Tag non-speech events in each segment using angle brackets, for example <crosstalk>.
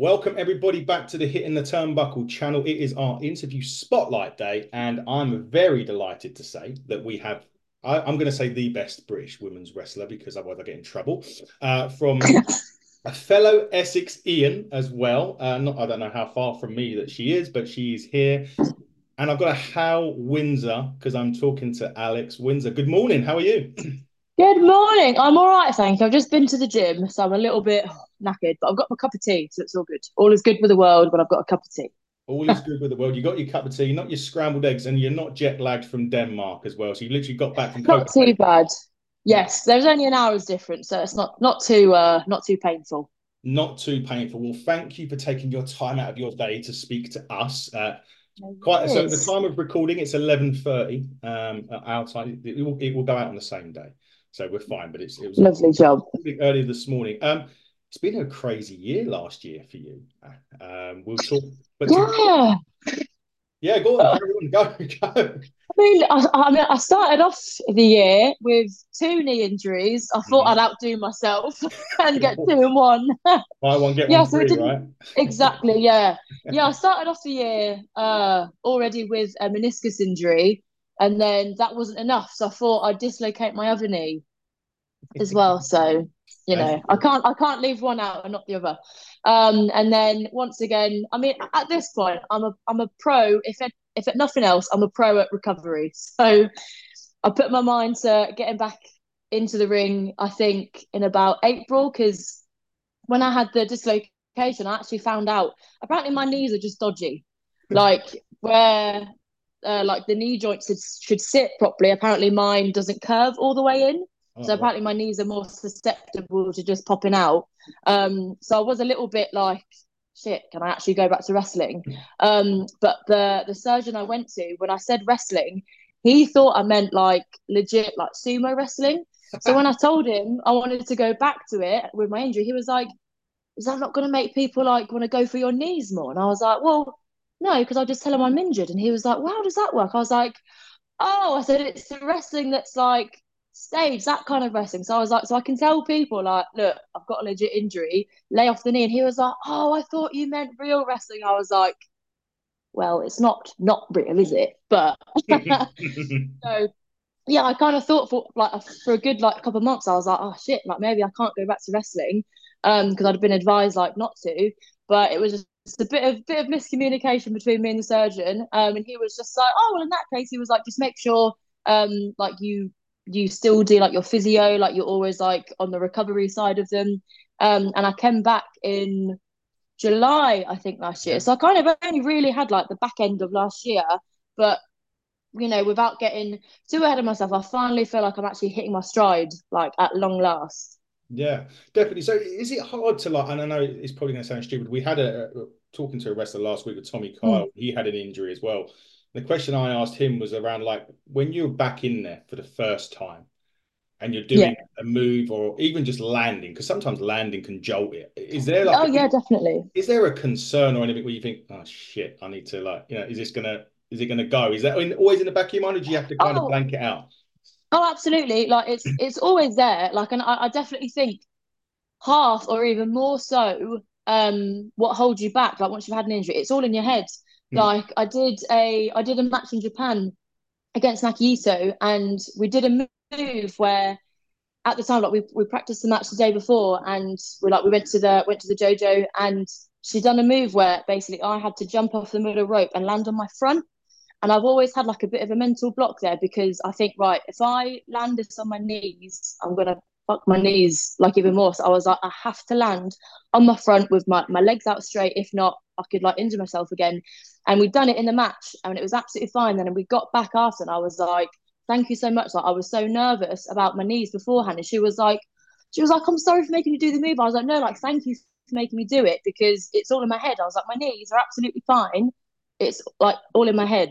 Welcome everybody back to the Hitting the Turnbuckle channel. It is our interview spotlight day, and I'm very delighted to say that we have. I, am going to say the best British women's wrestler because otherwise I get in trouble. Uh, from <laughs> a fellow Essex Ian as well. Uh, not I don't know how far from me that she is, but she is here. And I've got a Hail Windsor because I'm talking to Alex Windsor. Good morning. How are you? Good morning. I'm all right, thank you. I've just been to the gym, so I'm a little bit knackered, but I've got my cup of tea, so it's all good. All is good with the world, but I've got a cup of tea. All is good with the world. You got your cup of tea, not your scrambled eggs, and you're not jet lagged from Denmark as well. So you literally got back from. Not too bad. Yes, there's only an hour's difference, so it's not not too uh not too painful. Not too painful. Well, thank you for taking your time out of your day to speak to us. Uh, quite so the time of recording it's 11:30 um outside it will, it will go out on the same day so we're fine. But it's it was lovely job earlier this morning. Um, it's been a crazy year last year for you. Um, we'll talk. But yeah. To, yeah, go on, go, <laughs> go. I mean, I, I, mean, I started off the year with two knee injuries. I thought mm. I'd outdo myself <laughs> and get two and one. <laughs> Buy one get yeah, one free, so right? Exactly. Yeah, yeah. I started off the year uh, already with a meniscus injury, and then that wasn't enough. So I thought I'd dislocate my other knee as well. So you know, I can't I can't leave one out and not the other. Um, and then once again, I mean, at this point, I'm a I'm a pro. If it, if at nothing else, I'm a pro at recovery. So I put my mind to getting back into the ring. I think in about April because when I had the dislocation, I actually found out apparently my knees are just dodgy. Like where uh, like the knee joints should, should sit properly. Apparently, mine doesn't curve all the way in. Oh, so apparently, my knees are more susceptible to just popping out. Um, so I was a little bit like, shit, can I actually go back to wrestling? Um, but the the surgeon I went to when I said wrestling, he thought I meant like legit like sumo wrestling. So when I told him I wanted to go back to it with my injury, he was like, "Is that not going to make people like want to go for your knees more?" And I was like, "Well." no, because I just tell him I'm injured. And he was like, well, how does that work? I was like, oh, I said, it's the wrestling that's like stage, that kind of wrestling. So I was like, so I can tell people, like, look, I've got a legit injury, lay off the knee. And he was like, oh, I thought you meant real wrestling. I was like, well, it's not not real, is it? But <laughs> <laughs> so yeah, I kind of thought for like for a good like couple of months, I was like, oh shit, like maybe I can't go back to wrestling, um, because I'd been advised like not to. But it was just a bit of bit of miscommunication between me and the surgeon. Um, and he was just like, oh well, in that case, he was like, just make sure um like you you still do like your physio, like you're always like on the recovery side of them. Um, and I came back in July, I think, last year. So I kind of only really had like the back end of last year, but you know, without getting too ahead of myself, I finally feel like I'm actually hitting my stride, like at long last. Yeah, definitely. So is it hard to like, and I know it's probably going to sound stupid. We had a, a talking to a wrestler last week with Tommy hmm. Kyle. Mm. He had an injury as well. The question I asked him was around like when you're back in there for the first time and you're doing yeah. a move or even just landing, because sometimes landing can jolt it. Is there like, oh, yeah, definitely. Is there a concern or anything where you think, oh shit, I need to like, you know, is this gonna, is it gonna go? Is that always in the back of your mind or do you have to kind oh. of blank it out? Oh, absolutely. Like it's it's always there. Like, and I, I definitely think half or even more so, um, what holds you back. Like once you've had an injury, it's all in your head. Mm. Like I did a I did a match in Japan against Maki Itoh, and we did a move where at the time like we, we practiced the match the day before and we like we went to the went to the dojo and she'd done a move where basically I had to jump off the middle rope and land on my front and I've always had like a bit of a mental block there because I think, right, if I land this on my knees, I'm gonna fuck my knees like even more. So I was like, I have to land on my front with my, my legs out straight. If not, I could like injure myself again. And we'd done it in the match and it was absolutely fine. Then and we got back after and I was like, thank you so much. Like I was so nervous about my knees beforehand. And she was like, she was like, I'm sorry for making you do the move. I was like, no, like thank you for making me do it because it's all in my head. I was like, my knees are absolutely fine. It's like all in my head.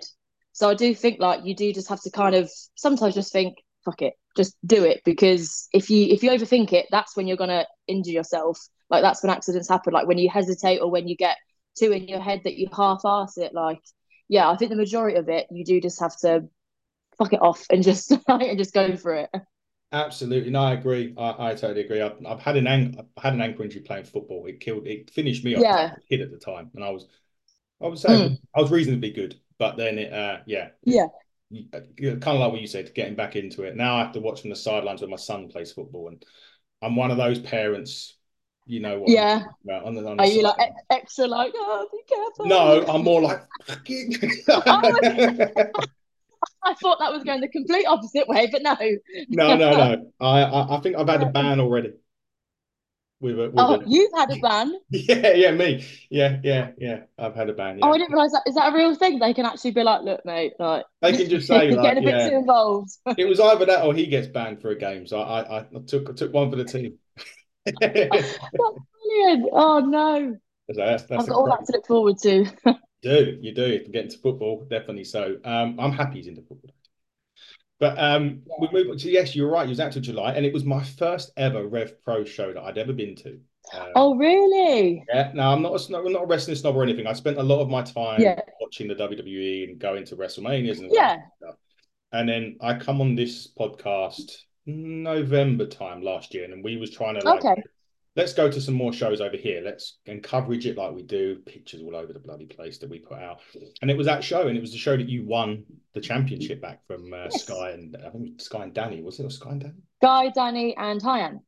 So I do think like you do just have to kind of sometimes just think, fuck it, just do it because if you if you overthink it, that's when you're gonna injure yourself. Like that's when accidents happen. Like when you hesitate or when you get two in your head that you half-ass it. Like yeah, I think the majority of it you do just have to fuck it off and just <laughs> and just go for it. Absolutely, no, I agree. I, I totally agree. I've, I've had an ankle, I had an ankle injury playing football. It killed, it finished me off. Yeah. Kid at the time, and I was, I was say, mm. I was reasonably good, but then it, uh, yeah, yeah, kind of like what you said, getting back into it. Now I have to watch from the sidelines when my son plays football, and I'm one of those parents. You know what? Yeah. On the, on the Are you like extra like, oh, be careful? No, I'm more like. oh, I thought that was going the complete opposite way, but no. no, no, no. I, I think I've had a ban already. With a, with oh, a... you've had a <laughs> ban? yeah, yeah, me. Yeah, yeah, yeah. I've had a ban. Yeah. Oh, I didn't realize that. Is that a real thing? They can actually be like, "Look, mate, like." They can just say, <laughs> like, getting a bit yeah. too involved. it was either that or he gets banned for a game. So I, I, I took, I took one for the team. Oh, that's brilliant! Oh no. That's, that's I've got all that to look forward to. <laughs> Do you do. Get into football definitely so. Um i'm happy he's into football. But um yeah. we move on to yes you're right you was out to july and it was my first ever rev pro show that i'd ever been to. Um, oh really? Yeah no i'm not a, I'm not a wrestling snob or anything. I spent a lot of my time yeah. watching the wwe and going to wrestlemanias and yeah. and then i come on this podcast november time last year and we was trying to like okay let's go to some more shows over here. Let's and coverage it like we do. Pictures all over the bloody place that we put out. And it was that show, and it was the show that you won the championship back from uh, yes. Sky and I think Sky and Danny. Was it or Sky and Danny? Sky, Danny, and Hyan.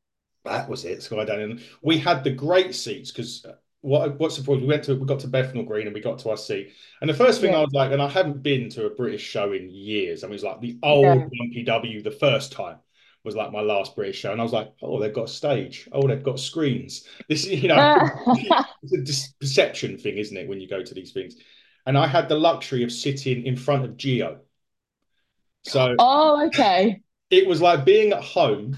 That was it, Sky, Danny. And we had the great seats because. Uh, what what's the point? We went to we got to Bethnal Green and we got to our seat. And the first thing yeah. I was like, and I haven't been to a British show in years. I mean, it was like the old yeah. MPW the first time was like my last British show, and I was like, oh, they've got a stage. Oh, they've got screens. <laughs> This is, you know, <laughs> it's a perception thing, isn't it, when you go to these things? And I had the luxury of sitting in front of Geo. So, oh, okay. It was like being at home,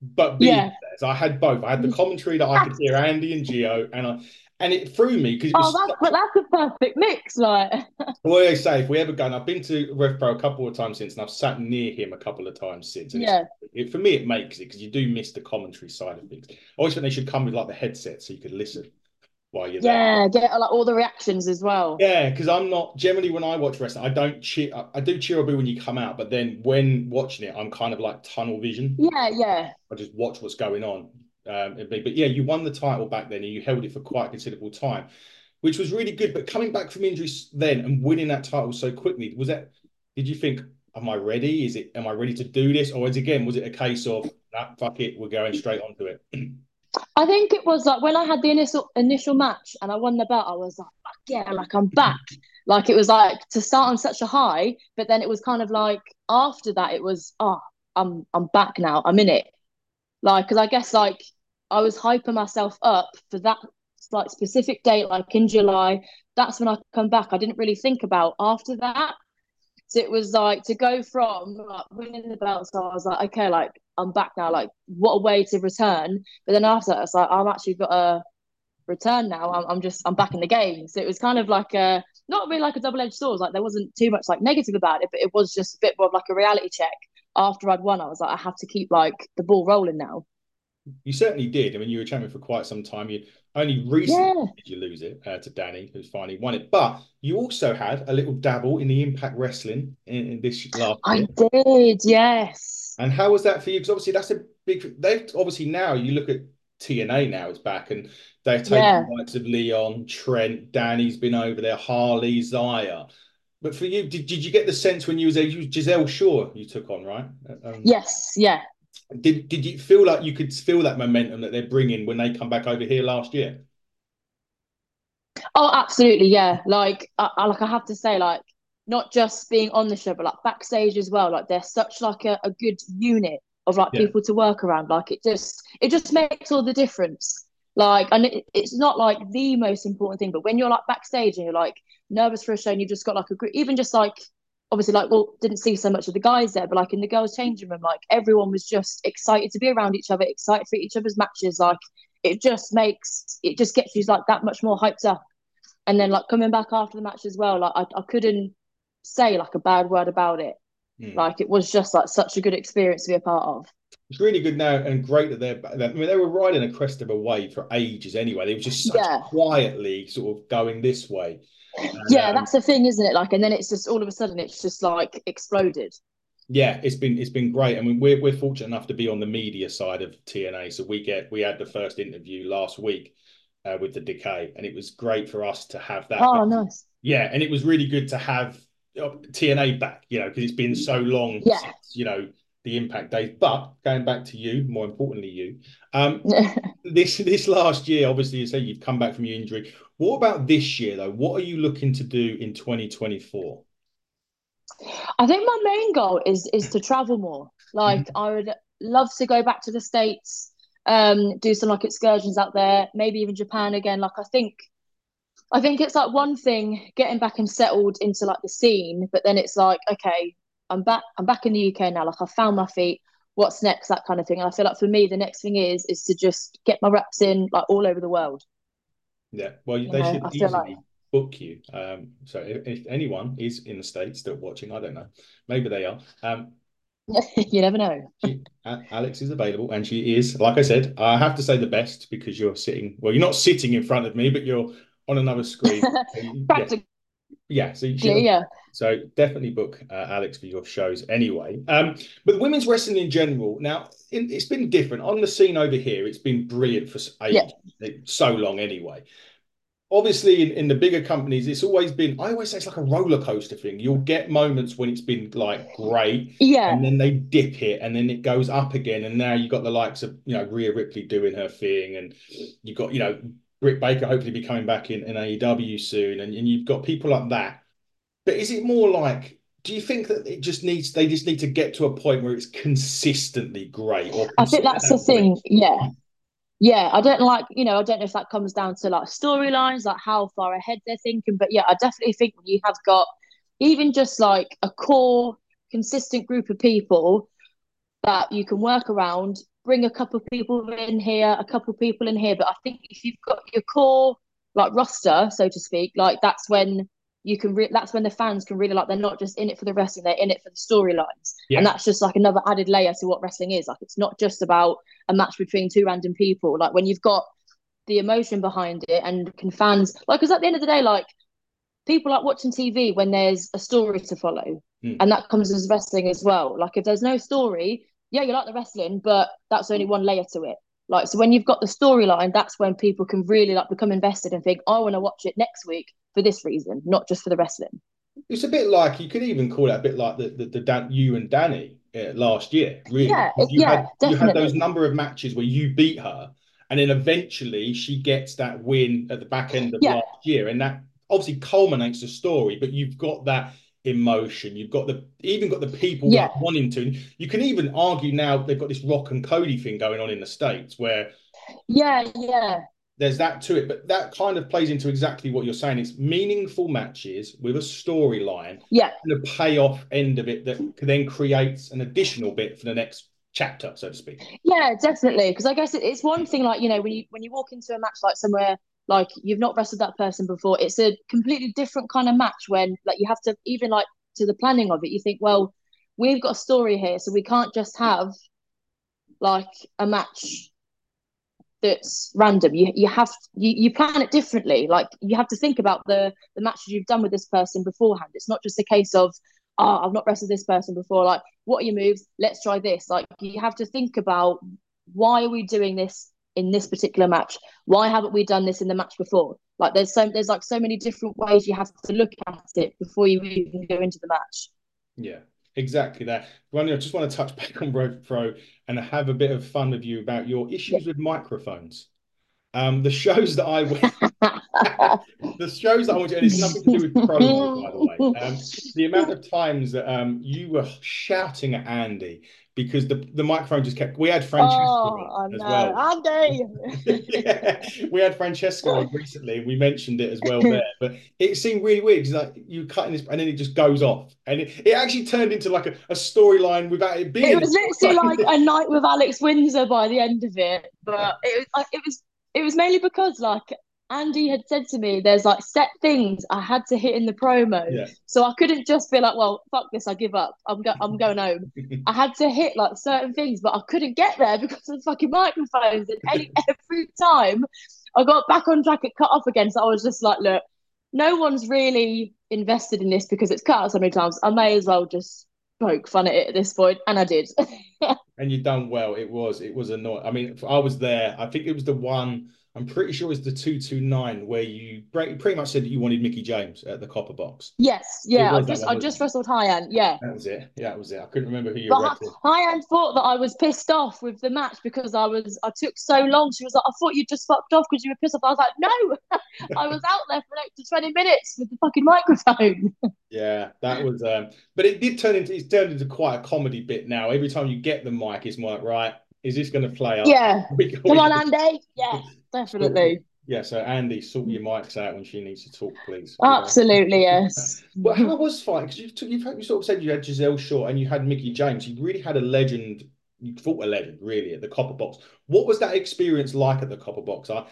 but being yeah. there. So I had both. I had the mm. commentary that I could hear Andy and Geo, and I and it threw me because oh, that's such... that's a perfect mix, like. <laughs> well, I say if we ever go, and I've been to Rev Pro a couple of times since, and I've sat near him a couple of times since. yeah. It, for me, it makes it because you do miss the commentary side of things. I always think they should come with like the headset so you could listen while you're there. yeah, there. get uh, like all the reactions as well. Yeah, because I'm not generally when I watch wrestling, I don't cheer. I, I do cheer or boo when you come out, but then when watching it, I'm kind of like tunnel vision. Yeah, yeah. I just watch what's going on. Um, but yeah, you won the title back then, and you held it for quite a considerable time, which was really good. But coming back from injuries then and winning that title so quickly, was that? Did you think, am I ready? Is it? Am I ready to do this? Or is again, was it a case of, nah, fuck it, we're going straight onto it? <clears throat> I think it was like when I had the initial initial match and I won the belt, I was like, fuck yeah, like I'm back. Like it was like to start on such a high, but then it was kind of like after that, it was, oh, I'm I'm back now. I'm in it. Like, because I guess like I was hyping myself up for that like specific date, like in July. That's when I come back. I didn't really think about after that. So it was like to go from like winning the belt. So I was like, okay, like I'm back now. Like, what a way to return. But then after that, it's like I'm actually got a return now. I'm, I'm just I'm back in the game. So it was kind of like a not really like a double edged sword. Like there wasn't too much like negative about it, but it was just a bit more of like a reality check after I'd won, I was like, I have to keep like the ball rolling now. You certainly did. I mean, you were champion for quite some time. You only recently yeah. did you lose it uh, to Dani, who's finally won it. But you also had a little dabble in the Impact Wrestling in, in this last. I year. did, yes. And how was that for you? Because obviously that's a big. They've obviously now you look at TNA now is back and they've taken yeah. the likes of Leon, Trent, Danny's been over there, Harley, Zaya. But for you, did, did you get the sense when you was there, you Giselle Shaw you took on, right? Um, yes, yeah. Did did you feel like you could feel that momentum that they're bringing when they come back over here last year? Oh, absolutely, yeah. Like, I, I like I have to say, like, not just being on the show, but like backstage as well. Like, they're such like a, a good unit of like yeah. people to work around. Like, it just it just makes all the difference. Like, and it, it's not like the most important thing, but when you're like backstage and you're like nervous for a show and you've just got like a group, even just like obviously like well didn't see so much of the guys there, but like in the girls' changing room, like everyone was just excited to be around each other, excited for each other's matches. Like it just makes it just gets you like that much more hyped up. And then like coming back after the match as well, like I, I couldn't say like a bad word about it. Mm. Like it was just like such a good experience to be a part of. It's really good now and great that they're. I mean, they were riding a crest of a wave for ages anyway. They were just yeah. quietly sort of going this way yeah, um, that's the thing, isn't it? Like, and then it's just all of a sudden it's just like exploded. Yeah, it's been it's been great. I mean, we're we're fortunate enough to be on the media side of TNA, so we get we had the first interview last week uh, with the Decay, and it was great for us to have that. Oh, nice. Yeah, and it was really good to have uh, TNA back, you know, because it's been so long yeah. since you know the Impact days. But going back to you, more importantly, you, um, <laughs> this this last year, obviously, you say you've come back from your injury. What about this year, though? What are you looking to do in 2024? I think my main goal is is to travel more. Like mm-hmm. I would love to go back to the states, um, do some like excursions out there, maybe even Japan again. Like I think, I think it's like one thing getting back and settled into like the scene, but then it's like okay, I'm back. I'm back in the UK now. Like I found my feet. What's next? That kind of thing. And I feel like for me, the next thing is is to just get my reps in like all over the world. Yeah, well, you they know, should easily like book you. Um, so if, if, anyone is in the states still watching, I don't know, maybe they are. Um, <laughs> you never know. She, Alex is available, and she is, like I said, I have to say the best because you're sitting. Well, you're not sitting in front of me, but you're on another screen. <laughs> Practically. Yeah. So yeah, yeah. So definitely book uh, Alex for your shows anyway. Um, but women's wrestling in general, now it, has been different on the scene over here. It's been brilliant for ages, yeah. so long anyway obviously in, in the bigger companies it's always been i always say it's like a roller coaster thing you'll get moments when it's been like great yeah and then they dip it and then it goes up again and now you've got the likes of you know Rhea Ripley doing her thing and you've got you know Britt Baker hopefully be coming back in, in AEW soon and, and you've got people like that but is it more like do you think that it just needs they just need to get to a point where it's consistently great or I think that's the thing yeah yeah, I don't like, you know, I don't know if that comes down to like storylines, like how far ahead they're thinking. But yeah, I definitely think you have got even just like a core, consistent group of people that you can work around, bring a couple of people in here, a couple of people in here. But I think if you've got your core like roster, so to speak, like that's when you can re- that's when the fans can really like they're not just in it for the wrestling they're in it for the storylines yeah. and that's just like another added layer to what wrestling is like it's not just about a match between two random people like when you've got the emotion behind it and can fans like because at the end of the day like people like watching tv when there's a story to follow mm. and that comes as wrestling as well like if there's no story yeah you like the wrestling but that's only one layer to it like so when you've got the storyline that's when people can really like become invested and think i want to watch it next week for this reason, not just for the wrestling. It's a bit like you could even call it a bit like the the, the Dan, you and Dani uh, last year. Really, yeah, you yeah, had, definitely. You had those number of matches where you beat her, and then eventually she gets that win at the back end of yeah. last year, and that obviously culminates the story. But you've got that emotion. You've got the even got the people yeah. wanting to. You can even argue now they've got this Rock and Cody thing going on in the states where. Yeah, yeah there's that to it, but that kind of plays into exactly what you're saying. It's meaningful matches with a storyline, yeah, and a payoff end of it that then creates an additional bit for the next chapter, so to speak. Yeah, definitely. Because I guess it's one thing, like you know, when you when you walk into a match like somewhere like you've not wrestled that person before, it's a completely different kind of match. When like you have to even like to the planning of it, you think, well, we've got a story here, so we can't just have like a match that's random. You you have you, you plan it differently. Like you have to think about the the matches you've done with this person beforehand. It's not just a case of oh I've not wrestled this person before. Like what are your moves? Let's try this. Like you have to think about why are we doing this in this particular match? Why haven't we done this in the match before? Like there's so there's like so many different ways you have to look at it before you even go into the match. Yeah, exactly that. Ronnie, I just want to touch <laughs> back on Rev Pro and have a bit of fun with you about your issues with microphones. Um, the shows that I <laughs> went, <laughs> the shows that I went to, and it's nothing to do with promo, by the way. Um, the amount of times that um, you were shouting at Andy because the, the microphone just kept. We had Francesco oh, oh as no. well. <laughs> Andy. yeah, we had Francesca <laughs> recently. We mentioned it as well there, but it seemed really weird because like you cutting this, and then it just goes off, and it, it actually turned into like a, a storyline without it being. It was literally like a <laughs> night with Alex Windsor by the end of it, but it was it was it was mainly because like Andy had said to me, there's like set things I had to hit in the promo. Yeah. So I couldn't just be like, well, fuck this, I give up. I'm go- I'm going home. <laughs> I had to hit like certain things, but I couldn't get there because of the fucking microphones. And any, <laughs> every time I got back on track, it cut off again. So I was just like, look, no one's really invested in this because it's cut out so many times. I may as well just poke fun at it at this point, and I did. <laughs> and you done well. It was it was annoying. I mean, I was there. I think it was the one. I'm pretty sure it was the two two nine where you pretty much said that you wanted Mickie James at the copper box. Yes, yeah. I just I just wrestled Hyan. Yeah, that was it. Yeah, that was it. I couldn't remember who you. Were. But Hyan thought that I was pissed off with the match because I was I took so long. She was like, I thought you just fucked off because you were pissed off. I was like, no, <laughs> I was out there for an extra twenty minutes with the fucking microphone. <laughs> yeah, that was. um But it did turn into it's turned into quite a comedy bit now. Every time you get the mic, it's like right. Is this going to play up? Yeah. <laughs> Come on, Andy. Yeah definitely. Yeah, so Andy, sort your mics out when she needs to talk, please. Absolutely, yes. <laughs> but how was fight? Because you've, you've you sort of said you had Giselle Shaw and you had Mickie James. You really had a legend. You fought a legend, really, at the Copper Box. What was that experience like at the Copper Box? I,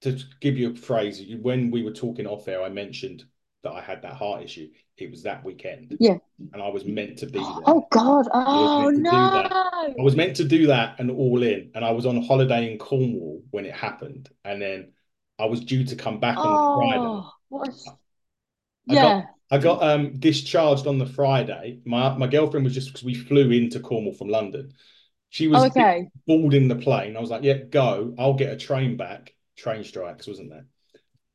to give you a phrase, when we were talking off air, I mentioned that I had that heart issue. It was that weekend. Yeah. And I was meant to be there. Oh God. Oh I no. I was meant to do that and all in. And I was on holiday in Cornwall when it happened. And then I was due to come back on oh, Friday. What a... I yeah. Got, I got um discharged on the Friday. My my girlfriend was just because we flew into Cornwall from London. She was oh, okay. boarding the plane. I was like, yeah, go. I'll get a train back. Train strikes, wasn't there?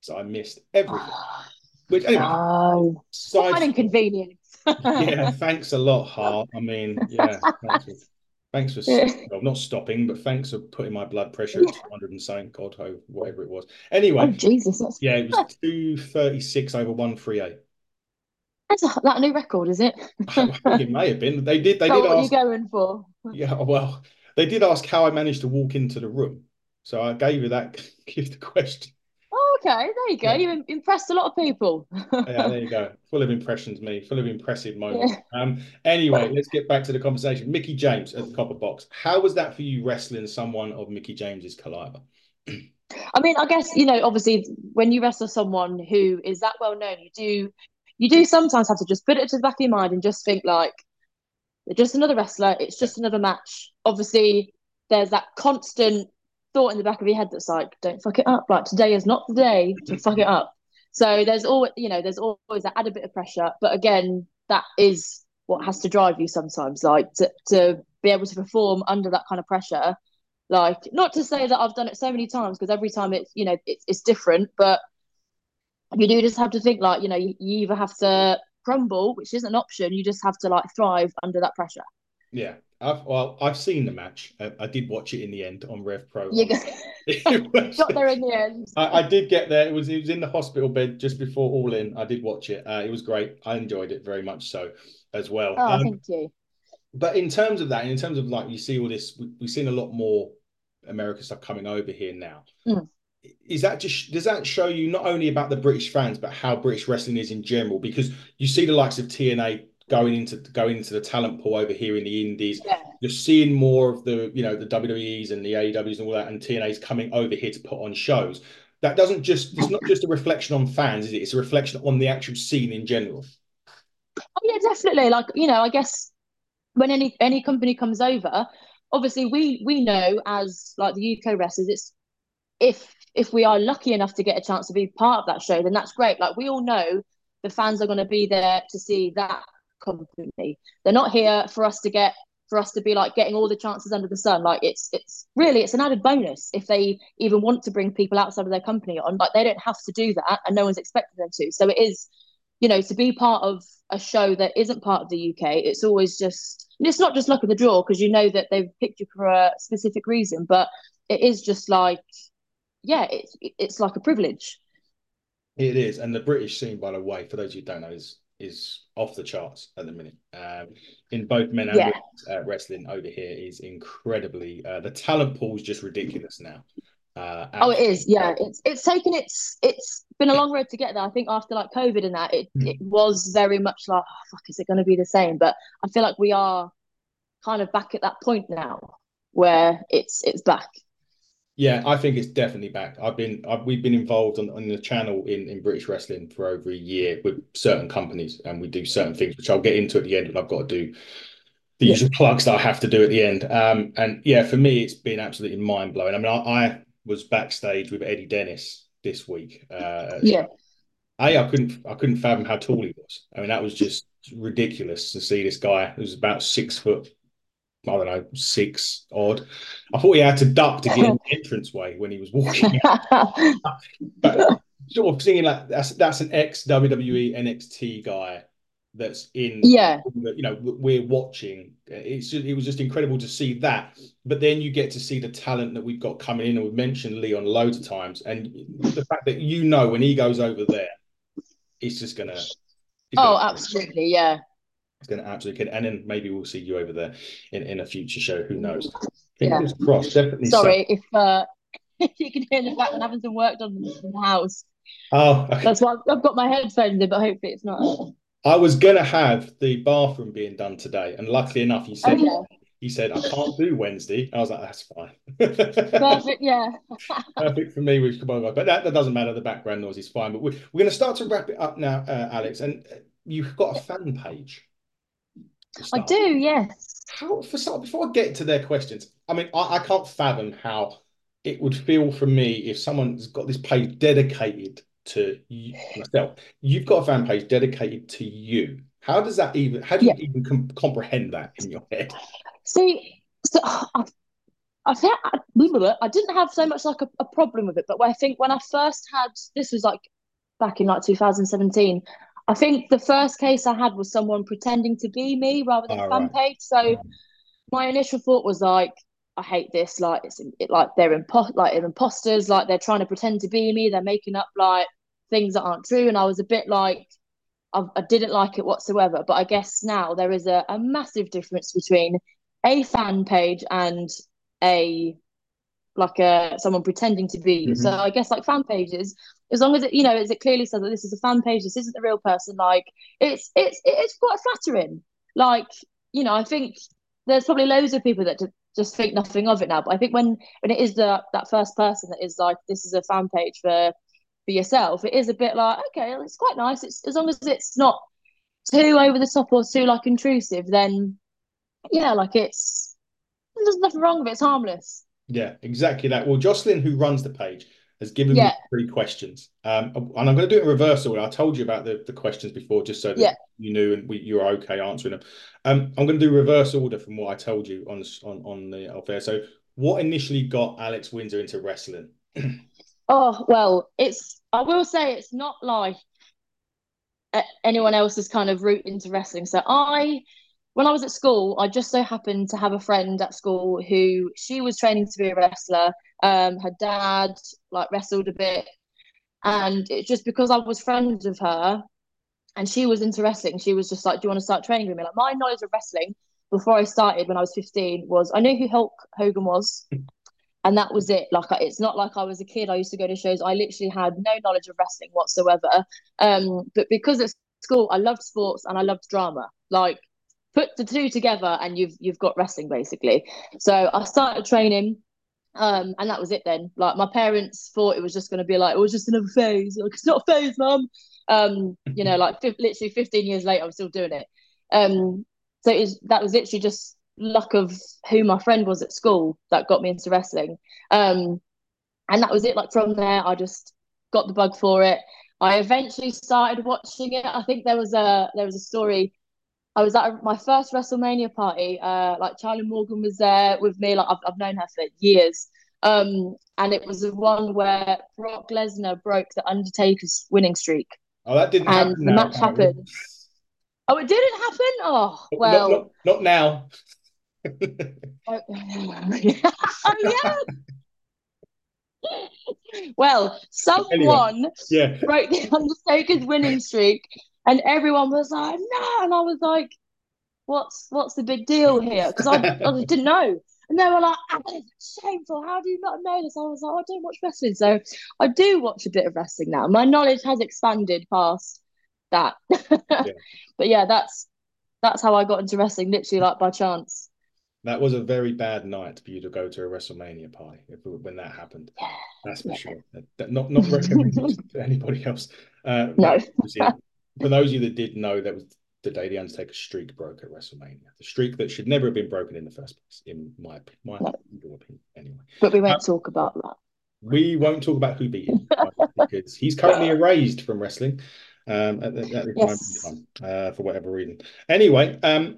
So I missed everything. <sighs> <sighs> Which anyway, oh, side... quite inconvenient. <laughs> yeah, thanks a lot, heart. I mean, yeah, thanks for, thanks for <laughs> well, not stopping, but thanks for putting my blood pressure at 200 and something, God, ho, whatever it was. Anyway, oh, Jesus, that's yeah, it was <laughs> 236 over 138. That's a, that a new record, is it? it may have been. They did. They so did. What ask, are you going for? Yeah, well, they did ask how I managed to walk into the room, so I gave you that Give the question okay, there you go. Yeah. You impressed a lot of people. yeah, there you go. Full of impressions, me. Full of impressive moments. Yeah. Um. Anyway, let's get back to the conversation. Mickie James at the Copper Box. How was that for you wrestling someone of Mickie James's caliber? <clears throat> I mean, I guess you know, obviously, when you wrestle someone who is that well known, you do, you do sometimes have to just put it to the back of your mind and just think like, they're just another wrestler. It's just another match. Obviously, there's that constant thought in the back of your head that's like, don't fuck it up. Like today is not the day to fuck it up. So there's always, you know, there's always that added bit of pressure. But again, that is what has to drive you sometimes, like to, to be able to perform under that kind of pressure. Like, not to say that I've done it so many times because every time it's, you know, it's, it's different, but you do just have to think like, you know, you, you either have to crumble, which isn't an option, you just have to like thrive under that pressure. Yeah, I've well, I've seen the match. I, I did watch it in the end on Rev Pro. You got, <laughs> got there in the end. I, I, did get there. It was it was in the hospital bed just before All In. I did watch it. Uh, it was great. I enjoyed it very much so as well. Oh, um, thank you. But in terms of that, in terms of like you see all this, we, have seen a lot more American stuff coming over here now. Mm. Is that just does that show you not only about the British fans, but how British wrestling is in general? Because you see the likes of TNA going into going into the talent pool over here in the Indies. Yeah. You're seeing more of the you know the WWEs and the AEWs and all that, and TNA's coming over here to put on shows. That doesn't just it's not just a reflection on fans, is it? It's a reflection on the actual scene in general. Oh yeah, definitely. Like you know, I guess when any any company comes over, obviously we we know as like the UK wrestlers, it's if if we are lucky enough to get a chance to be part of that show, then that's great. Like we all know the fans are going to be there to see that company. They're not here for us to get for us to be like getting all the chances under the sun. Like it's it's really it's an added bonus if they even want to bring people outside of their company on. Like they don't have to do that, and no one's expecting them to. So it is, you know, to be part of a show that isn't part of the UK. It's always just it's not just luck of the draw because you know that they've picked you for a specific reason, but it is just like, yeah, it's it's like a privilege. It is, and the British scene, by the way, for those who don't know, is is off the charts at the minute. Um, in both men and yeah. women's uh, wrestling over here is incredibly. Uh, the talent pool is just ridiculous now. Uh, oh, it is. Yeah, it's it's taken its it's been a long road to get there. I think after like COVID and that, it mm. it was very much like, oh, fuck, is it going to be the same? But I feel like we are kind of back at that point now where it's it's back. Yeah, I think it's definitely back. I've been I've, we've been involved on, on the channel in, in British wrestling for over a year with certain companies, and we do certain things, which I'll get into at the end. And I've got to do the yeah. usual plugs that I have to do at the end. Um, and yeah, for me, it's been absolutely mind blowing. I mean, I, I, was backstage with Eddie Dennis this week. Uh, yeah. A, I couldn't I couldn't fathom how tall he was. I mean, that was just ridiculous to see this guy who's about six foot, I don't know, six odd. I thought he had to duck to get in the entrance way when he was walking. <laughs> but sort of seeing like that's that's an ex WWE NXT guy that's in yeah you know we're watching it's just, it was just incredible to see that but then you get to see the talent that we've got coming in and we've mentioned leon loads of times and the fact that you know when he goes over there it's just gonna it's oh gonna, absolutely yeah it's gonna absolutely and then maybe we'll see you over there in, in a future show who knows fingers yeah. crossed definitely sorry so. if uh <laughs> if you can hear the fact i'm having some work done in the house oh okay. that's why I've got my headphones in but hopefully it's not I was gonna have the bathroom being done today, and luckily enough, he said okay. he said I can't do Wednesday. I was like, that's fine. Perfect, yeah. <laughs> Perfect for me. With but that, that doesn't matter. The background noise is fine. But we're, we're going to start to wrap it up now, uh, Alex. And you've got a fan page. I do, yes. How for start before I get to their questions? I mean, I, I can't fathom how it would feel for me if someone's got this page dedicated to you, myself. You've got a fan page dedicated to you. How does that even? How do you yeah. even com- comprehend that in your head? See, so I, I think I, I didn't have so much like a, a problem with it, but I think when I first had this was like back in like 2017. I think the first case I had was someone pretending to be me rather than oh, fan right. page. So mm. my initial thought was like, I hate this. Like it's it, like they're impo- like they're imposters. Like they're trying to pretend to be me. They're making up like things that aren't true. And I was a bit like, I, I didn't like it whatsoever. But I guess now there is a, a massive difference between a fan page and a like a someone pretending to be you. Mm-hmm. So I guess like fan pages, as long as it you know as it clearly says that this is a fan page, this isn't the real person. Like it's it's it's quite flattering. Like you know, I think there's probably loads of people that just think nothing of it now. But I think when when it is the that first person that is like this is a fan page for for yourself, it is a bit like, okay, it's quite nice. It's as long as it's not too over the top or too like intrusive, then yeah, like it's there's nothing wrong with it. It's harmless. Yeah, exactly that. Well, Jocelyn, who runs the page, has given yeah. me three questions. Um, and I'm going to do it in reverse order. I told you about the, the questions before, just so that yeah. you knew and we, you were okay answering them. Um, I'm going to do reverse order from what I told you on on on the affair. So, what initially got Alex Windsor into wrestling? <clears throat> Oh well, it's I will say it's not like anyone else's kind of route into wrestling. So I, when I was at school, I just so happened to have a friend at school who she was training to be a wrestler. Um, her dad like wrestled a bit, and it's just because I was friends with her, and she was into wrestling. She was just like, "Do you want to start training with me?" Like my knowledge of wrestling before I started when I was 15 was I knew who Hulk Hogan was <laughs> and that was it like it's not like i was a kid i used to go to shows i literally had no knowledge of wrestling whatsoever um but because at school i loved sports and i loved drama like put the two together and you've you've got wrestling basically so i started training um and that was it then like my parents thought it was just going to be like it was just another phase like it's not a phase mum um you know like f- literally 15 years later i'm still doing it um so it was, that was literally just luck of who my friend was at school that got me into wrestling. Um, and that was it. Like from there, I just got the bug for it. I eventually started watching it. I think there was a there was a story. I was at my first WrestleMania party. Uh, like Charlie Morgan was there with me. Like I've I've known her for years. Um, and it was the one where Brock Lesnar broke the Undertaker's winning streak. Oh, that didn't happen. and the match happened. Oh, it didn't happen. Oh, well, not, not, not now <laughs> oh, <laughs> yeah. well, someone anyway, yeah. broke the Undertaker's winning streak, and everyone was like, "No!" And I was like, "What's what's the big deal here?" Because I, I didn't know. And they were like, it's shameful. How do you not know this? I was like, oh, I don't watch wrestling. So I do watch a bit of wrestling now. My knowledge has expanded past that. yeah. <laughs> But yeah, that's that's how I got into wrestling, literally like by chance. That was a very bad night for you to go to a WrestleMania party if, when that happened. That's for sure. That, not not recommended <laughs> to anybody else. Uh, no. For those of you that did know, that was the day the Undertaker streak broke at WrestleMania. The streak that should never have been broken in the first place, in my my no. opinion. Anyway, but we won't uh, talk about that. We won't talk about who beat him. <laughs> because he's currently erased from wrestling um, at, at this Yes. time uh, for whatever reason. Anyway, um,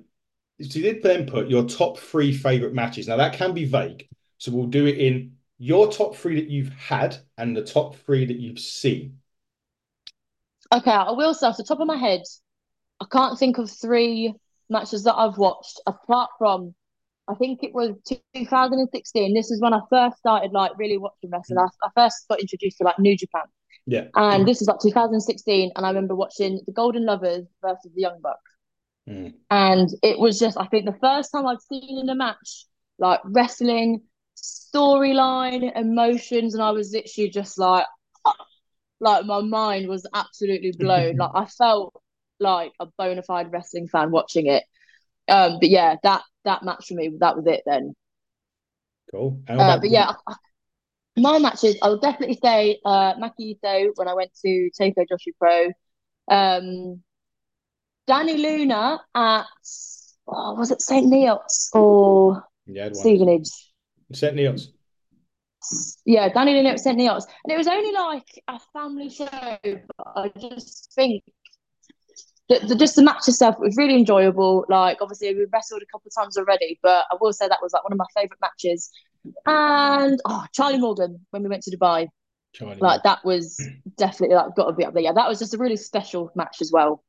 so you did then put your top three favorite matches. Now that can be vague, so we'll do it in your top three that you've had and the top three that you've seen. Okay, I will say off the top of my head, I can't think of three matches that I've watched apart from I think it was 2016. This is when I first started like really watching wrestling. I, I first got introduced to like New Japan. Yeah. And this was like 2016, and I remember watching the Golden Lovers versus the Young Bucks. Mm. And it was just, I think, the first time I'd seen in a match like wrestling, storyline, emotions, and I was literally just like, like my mind was absolutely blown. <laughs> like I felt like a bona fide wrestling fan watching it. Um, but yeah, that that match for me, that was it then. Cool. Uh, but yeah, I- my matches, I would definitely say uh, Maki Itoh when I went to Tokyo Joshi Pro. Um, Dani Luna at, oh, was it St. Neots or yeah. Stevenage? St. Neots. Yeah, Dani Luna at St. Neots. And it was only like a family show, but I just think the, the, just the match itself was really enjoyable. Like, obviously, we wrestled a couple of times already, but I will say that was like one of my favorite matches. And oh, Charlie Morgan when we went to Dubai, Charlie. like that was <clears throat> definitely like got to be up there. Yeah, that was just a really special match as well.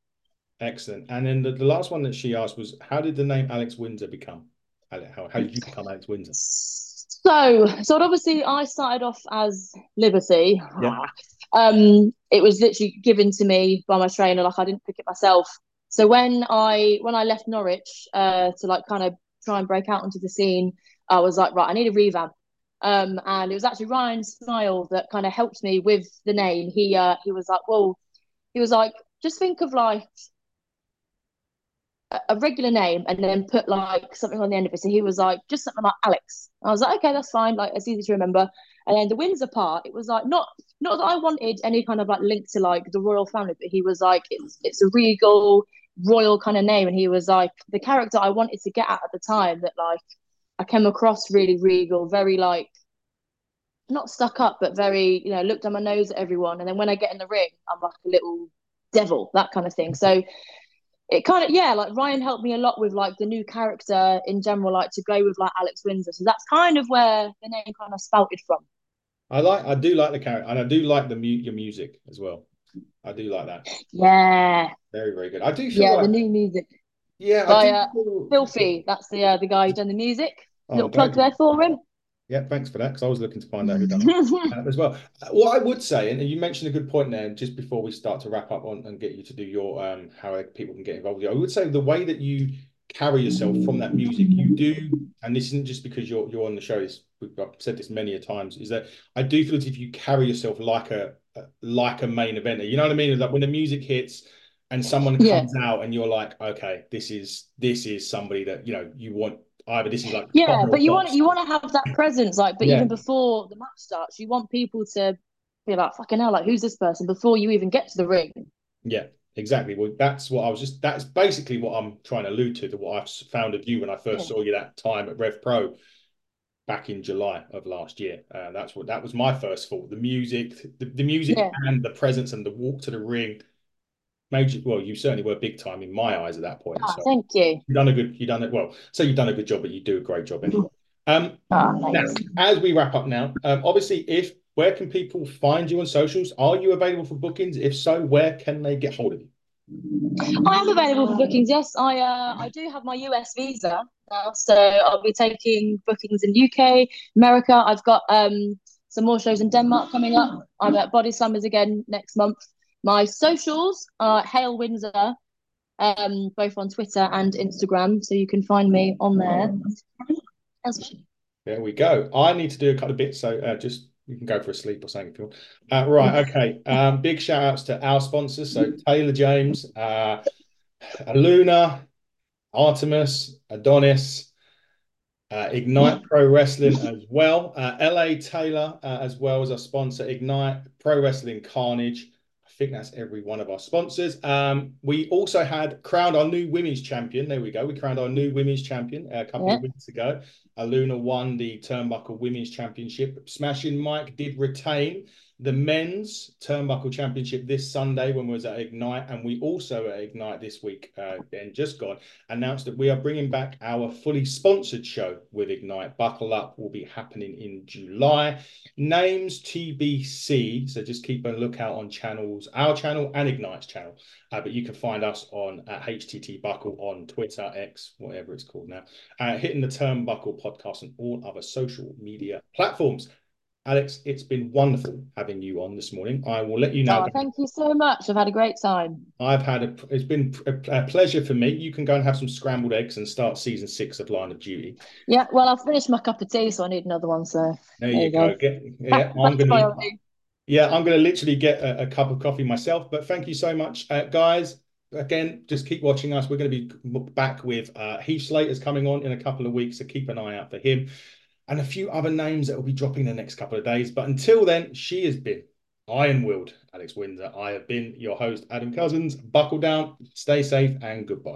Excellent. And then the, the last one that she asked was, how did the name Alex Windsor become? How, how, how did you become Alex Windsor? So, so obviously, I started off as Liberty. Yeah. Um, it was literally given to me by my trainer. Like I didn't pick it myself. So when I when I left Norwich, uh, to like kind of try and break out onto the scene, I was like, right, I need a revamp. Um, and it was actually Ryan Smile that kind of helped me with the name. He uh he was like, well, he was like, just think of like a- a regular name and then put like something on the end of it. So he was like, just something like Alex. I was like, okay, that's fine. Like it's easy to remember. And then the Windsor part, it was like not not that I wanted any kind of like link to like the royal family, but he was like, it's it's a regal royal kind of name, and he was like the character I wanted to get at at the time that like I came across really regal, very like not stuck up, but very you know looked on my nose at everyone. And then when I get in the ring, I'm like a little devil, that kind of thing. So it kind of yeah, like Ryan helped me a lot with like the new character in general, like to go with like Alex Windsor. So that's kind of where the name kind of spouted from. I like, I do like the character, and I do like the mu- your music as well. I do like that. Yeah, Very, very good. I do feel yeah, like, the new music. yeah, by, uh, feel- Filthy, that's the uh, the guy who done the music. Oh, Little plug there for him. Yeah, thanks for that, because I was looking to find out who done <laughs> uh, as well. Uh, What I would say, and you mentioned a good point there, just before we start to wrap up on and get you to do your um how people can get involved with you, I would say the way that you carry yourself from that music, you do, and this isn't just because you're you're on the show. We've I've said this many a times, is that I do feel as if you carry yourself like a like a main eventer. You know what I mean? Like when the music hits and someone Yeah. comes out and you're like, okay, this is this is somebody that you know you want either this is like Yeah, but you want you want to have that presence, like, but Yeah. even before the match starts, you want people to be like, "Fucking hell, like, who's this person?" Before you even get to the ring. Yeah, exactly. Well, that's what I was just, that's basically what I'm trying to allude to, to what I've found of you when I first Yeah. saw you that time at Rev Pro back in July of last year. Uh, that's what, that was my first thought. The music, the, the music Yeah. and the presence and the walk to the ring you, well, you certainly were big time in my eyes at that point. Ah, So thank you. you've done a good, you've done it, well, so you've done a good job, but you do a great job anyway. Um, Ah, now, as we wrap up now, um, obviously, if where can people find you on socials? Are you available for bookings? If so, where can they get hold of you? I am available for bookings. Yes, I uh, I do have my US visa now, so I'll be taking bookings in UK, America. I've got um some more shows in Denmark coming up. I'm at Body Slammers again next month. My socials are Hail Windsor, um, both on Twitter and Instagram, so you can find me on there. There we go. I need to do a couple of bits, so uh, just you can go for a sleep or something if you want. Uh, right, <laughs> okay. Um, big shout outs to our sponsors. So Taylor James, uh, Luna, Artemis, Adonis, uh, Ignite Pro Wrestling as well. Uh, LA Taylor uh, as well as our sponsor, Ignite Pro Wrestling Carnage. Think that's every one of our sponsors. Um, we also had crowned our new women's champion. There we go. We crowned our new women's champion uh, a couple of weeks ago. Aluna won the Turnbuckle Women's Championship. Smashing Mike did retain the men's turnbuckle championship this Sunday when we was at Ignite, and we also at Ignite this week, uh, then just gone, announced that we are bringing back our fully sponsored show with Ignite. Buckle up will be happening in July. Names TBC, so just keep a lookout on channels, our channel and Ignite's channel. Uh, but you can find us on at HTT Buckle on Twitter, X, whatever it's called now, uh, hitting the Turnbuckle podcast and all other social media platforms. Alex, it's been wonderful having you on this morning. I will let you know. Oh, thank you so much. I've had a great time. I've had a, it's been a, a, pleasure for me. You can go and have some scrambled eggs and start season six of Line of Duty. Yeah, well, I've finished my cup of tea, so I need another one. So there, there you go. go. Get, yeah, I'm gonna, yeah, I'm gonna literally get a, a, cup of coffee myself. But thank you so much, uh, guys. Again, just keep watching us. We're going to be back with uh, Heath Slater's coming on in a couple of weeks, so keep an eye out for him and a few other names that will be dropping in the next couple of days. But until then, she has been Iron Willed Alex Windsor. I have been your host, Adam Cousins. Buckle down, stay safe, and goodbye.